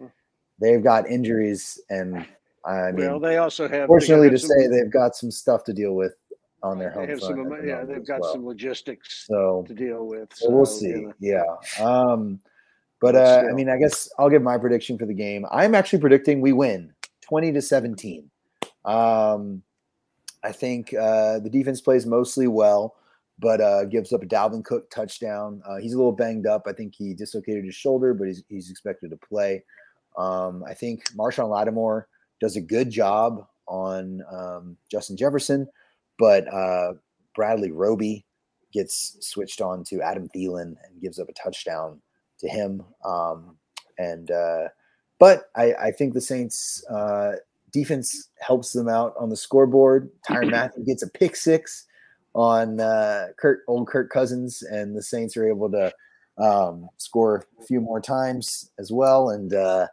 they've got injuries, and I mean, well they also have fortunately to some- say, they've got some stuff to deal with on their they home have front. some the yeah they've got well. some logistics So to deal with So we'll see. you know. Yeah. Um, but But uh, I mean, I guess I'll give my prediction for the game. I'm actually predicting we win 20 to 17. Um, I think uh, the defense plays mostly well, but uh, gives up a Dalvin Cook touchdown. Uh, he's a little banged up. I think he dislocated his shoulder, but he's, he's expected to play. Um, I think Marshon Lattimore does a good job on um, Justin Jefferson, but uh, Bradley Roby gets switched on to Adam Thielen and gives up a touchdown to him. Um, and uh, but I, I think the Saints uh, defense helps them out on the scoreboard. Tyrann Mathieu gets a pick six on uh, Kurt old Kirk Cousins, and the Saints are able to um, score a few more times as well. And uh,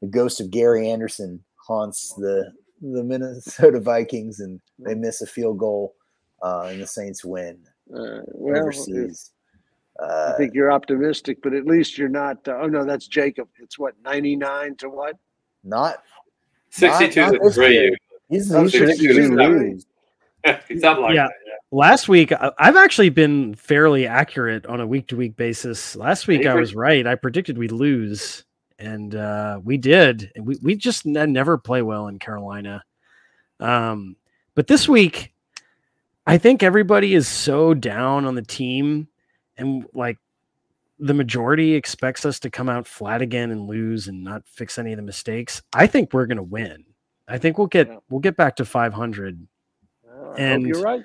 the ghost of Gary Anderson haunts the the Minnesota Vikings, and they miss a field goal, uh, and the Saints win Uh, well, overseas. I Uh, think you're optimistic, but at least you're not. Uh, oh no, that's Jacob. It's what 99 to what? not 62 to 3. year. he's, he's 62 predicting we to. Something like Yeah. that. Yeah. Last week, I- I've actually been fairly accurate on a week to week basis. Last week, I was right. I predicted we'd lose, and uh, we did. And we, we just ne- never play well in Carolina. Um, but this week, I think everybody is so down on the team, and like the majority expects us to come out flat again and lose and not fix any of the mistakes. I think we're going to win. I think we'll get Yeah. we'll get back to 500 Uh, And- you're right.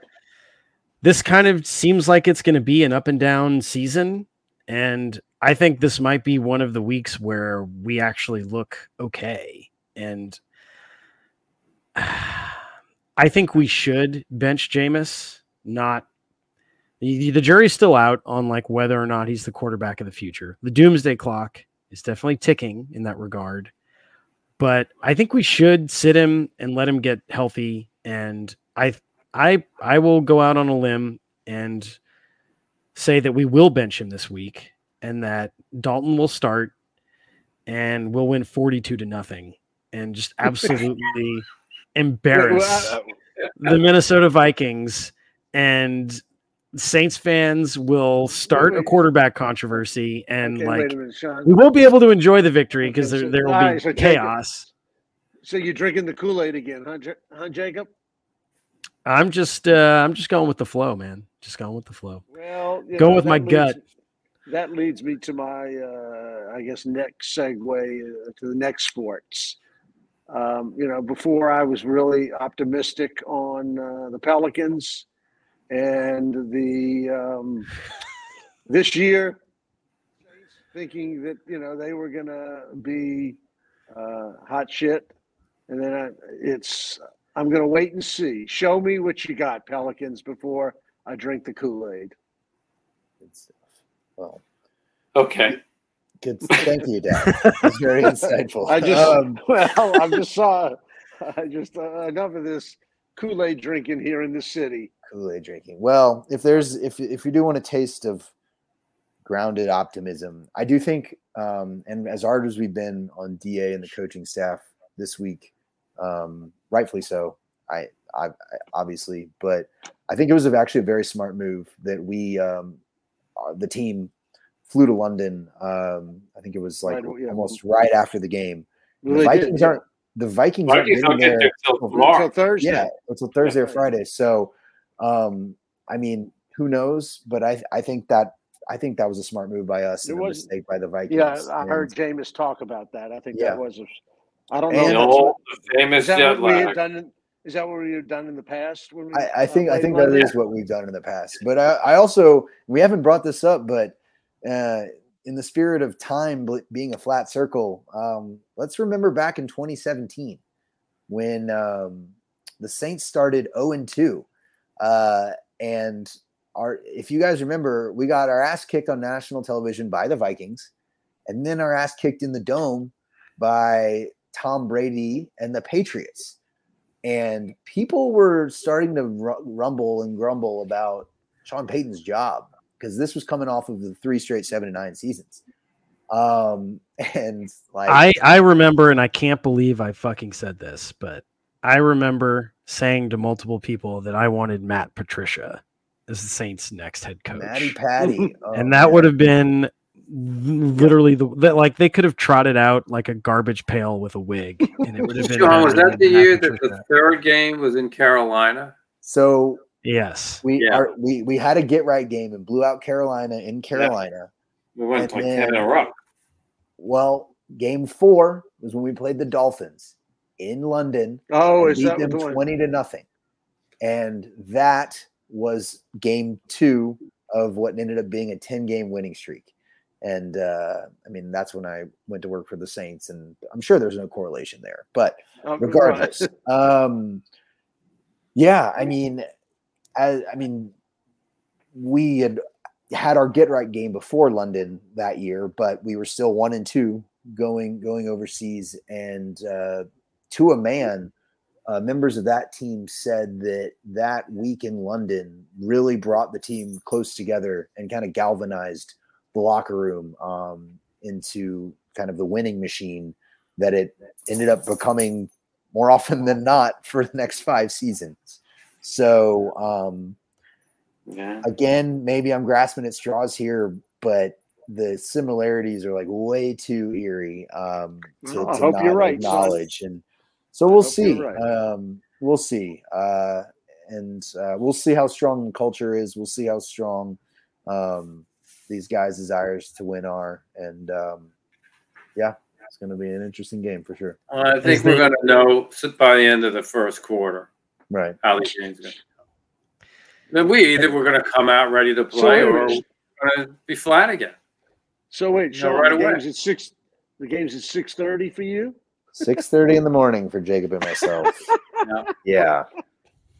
this kind of seems like it's going to be an up and down season. And I think this might be one of the weeks where we actually look okay. And I think we should bench Jameis, not the, the jury's still out on like whether or not he's the quarterback of the future. The doomsday clock is definitely ticking in that regard. But I think we should sit him and let him get healthy. And I I I will go out on a limb and say that we will bench him this week and that Dalton will start and we'll win 42 to nothing and just absolutely embarrass the Minnesota Vikings and Saints fans will start a quarterback controversy and Okay, like minute, we won't be able to enjoy the victory because Okay, there, so- there will be right, so Jacob- chaos. So you're drinking the Kool Aid again, huh, Ja- huh, Jacob? I'm just uh I'm just going with the flow, man. Just going with the flow. Well, Going know, with my gut. That leads me to my, uh, I guess, next segue uh, to the next sports. Um, you know, before I was really optimistic on uh, the Pelicans, and the um, this year, thinking that you know they were gonna be uh, hot shit, and then I, it's I'm gonna wait and see. Show me what you got, Pelicans, before I drink the Kool Aid. Good stuff. Well, Okay. good. Thank you, Dan. That's very insightful. I just Um, well, I just saw. I just uh, enough of this Kool Aid drinking here in the city. Kool-Aid drinking. Well, if there's if if you do want a taste of grounded optimism, I do think, um, and as hard as we've been on DA and the coaching staff this week, um, rightfully so. I, I, I obviously, but I think it was actually a very smart move that we, um, the team, flew to London. Um, I think it was like Right, yeah. almost right after the game. Well, the they did, Vikings aren't. The Vikings, aren't Vikings don't getting there there till till- tomorrow. until Thursday. yeah, until Thursday or. Friday. So, um, I mean, who knows? But I, I think that I think that was a smart move by us It and a was- mistake by the Vikings. Yeah, I And heard Jameis talk about that. I think Yeah. that was. A, I don't And- know. The if that's the famous Is that jet what we had done? Is that what we've done in the past? We, I, I uh, think I think that is what we've done in the past. But I, I also we haven't brought this up, but uh, in the spirit of time being a flat circle, um, let's remember back in 2017 when um, the Saints started 0 and 2, uh, and our if you guys remember, we got our ass kicked on national television by the Vikings, and then our ass kicked in the dome by Tom Brady and the Patriots and people were starting to ru- rumble and grumble about Sean Payton's job because this was coming off of the three straight seven and nine seasons. Um, and like, I I remember and I can't believe I fucking said this, but I remember saying to multiple people that I wanted Matt Patricia as the Saints' next head coach. Matty Patty, oh, and that man. would have been literally the that like they could have trotted out like a garbage pail with a wig and it would have been Sean, was that the year that the Patricia. third game was in Carolina? so yes we Yeah. are we we had a get right game and blew out Carolina in Carolina. We went And like then- ten in a row. Well, game four was when we played the Dolphins in London Oh, and is beat that them 20 to nothing. And that was game two of what ended up being a 10 game winning streak. And uh, I mean, that's when I went to work for the Saints, and I'm sure there's no correlation there. But Oh, regardless, um, yeah, I mean, I, I mean, we had had our get right game before London that year, but we were still one and two going going overseas, and uh, to a man, uh, members of that team said that that week in London really brought the team close together and kind of galvanized the locker room um, into kind of the winning machine that it ended up becoming more often than not for the next five seasons. So um, Yeah. again, maybe I'm grasping at straws here, but the similarities are like way too eerie um, to, I to hope not you're right, acknowledge. And so we'll see. right. Um, we'll see. Uh, and uh, we'll see how strong the culture is. We'll see how strong um, these guys' desires to win are. And um, yeah, it's going to be an interesting game for sure. Well, I think we're going to know by the end of the first quarter Right. how the game's going. to Then we either we're going to come out ready to play wait a or we're going to be flat again. So wait, No, Sean, right the away. game's at six. The game's at six thirty for you. Six thirty in the morning for Jacob and myself. Yeah. Yeah.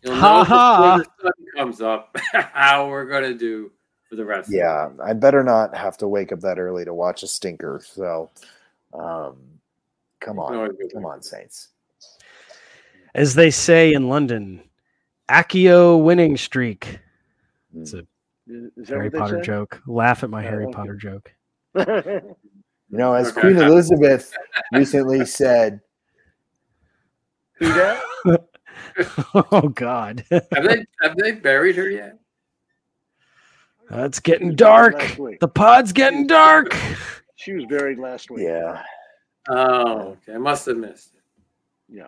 You'll know ha. before the sun comes up how we're going to do for the rest. Yeah, Of the I better not have to wake up that early to watch a stinker. So, um, come on, it's- come on, Saints. as they say in London Accio winning streak it's a Is, is Harry Potter say? joke laugh at my Oh, Harry okay. Potter joke You know, as Okay. Queen Elizabeth recently said, Who that? oh God, Have they have they buried her yet? It's getting dark. The pod's getting dark. She was buried last week. yeah, Oh, okay. I must have missed it. Yeah.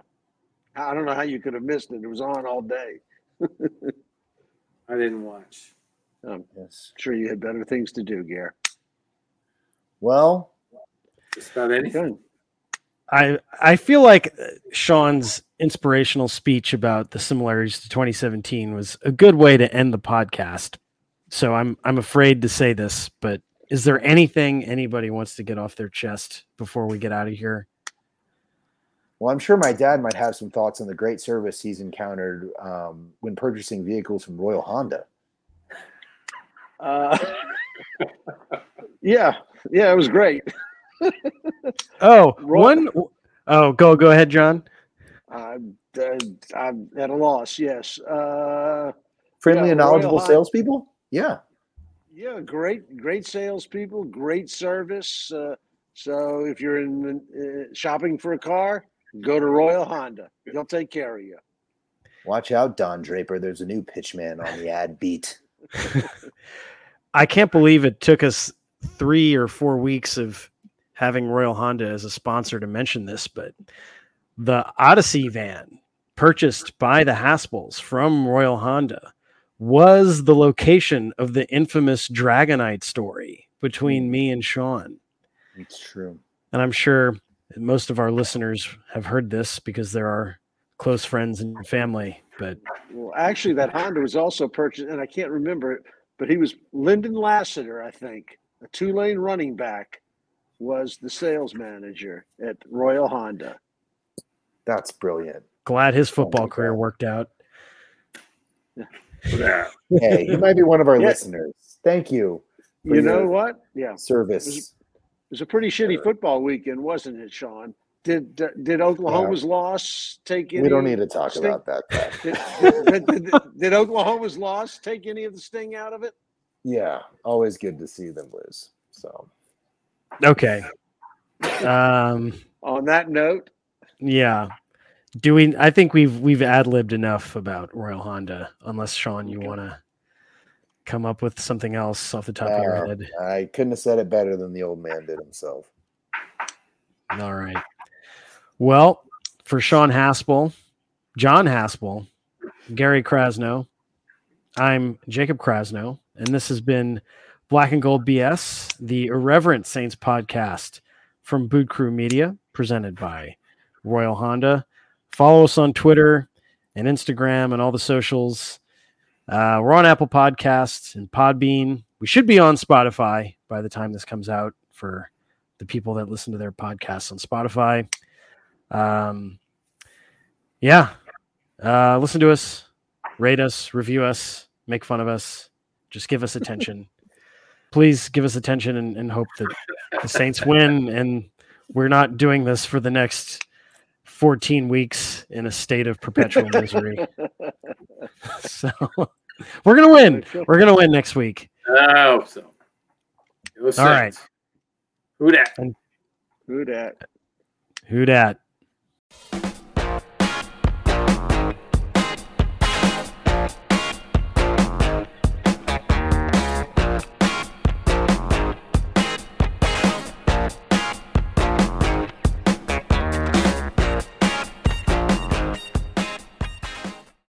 I don't know how you could have missed it. It was on all day. I didn't watch. Oh yes. Sure, you had better things to do, Gare. Well, Just about anything. Good. I I feel like uh, Sean's inspirational speech about the similarities to 2017 was a good way to end the podcast. So I'm I'm afraid to say this, but is there anything anybody wants to get off their chest before we get out of here? well, I'm sure my dad might have some thoughts on the great service he's encountered um, when purchasing vehicles from Royal Honda. Uh, yeah, yeah, it was great. Oh, Roy- one oh go go ahead, John. I'm, uh, I'm at a loss. Yes. Uh, Friendly Yeah, and Royal knowledgeable Honda. salespeople. Yeah, yeah, great, great salespeople, great service. Uh, so if you're in uh, shopping for a car, go to Royal Honda. They'll take care of you. watch out, Don Draper. There's a new pitchman on the ad beat. I can't believe it took us three or four weeks of having Royal Honda as a sponsor to mention this, but the Odyssey van purchased by the Haspels from Royal Honda was the location of the infamous Dragonite story between hmm. me and Sean. It's true. And I'm sure most of our listeners have heard this because they're our close friends and family. But Well, actually, that Honda was also purchased, and I can't remember it, but he was Lyndon Lassiter, I think, a Tulane running back, was the sales manager at Royal Honda. That's brilliant. glad his Oh football career worked out. Yeah. Hey, you might be one of our Yeah. listeners. Thank you. You know what? Yeah. It Service. was, it was a pretty shitty football weekend, wasn't it, Sean? Did uh, did Oklahoma's loss take any? We don't need to talk sting- about that. Did, did, did, did, did Oklahoma's loss take any of the sting out of it? Yeah, always good to see them lose. So Okay. Um, On that note, Yeah. Do we? I think we've we've ad libbed enough about Royal Honda. Unless Sean, you want to come up with something else off the top of your Uh, head. I couldn't have said it better than the old man did himself. All right. Well, for Sean Haspel, John Haspel, Gary Krasnow, I'm Jacob Krasnow, and this has been Black and Gold BS, the Irreverent Saints podcast from Boot Crew Media, presented by Royal Honda. Follow us on Twitter and Instagram and all the socials. Uh, we're on Apple Podcasts and Podbean. We should be on Spotify by the time this comes out for the people that listen to their podcasts on Spotify. Um, yeah, uh, listen to us, rate us, review us, make fun of us, just give us attention. Please give us attention and, and hope that the Saints win. And we're not doing this for the next 14 weeks in a state of perpetual misery. so we're gonna win. We're gonna win next week. I hope so. Go All right. Saints. Who that? who dat? Who dat?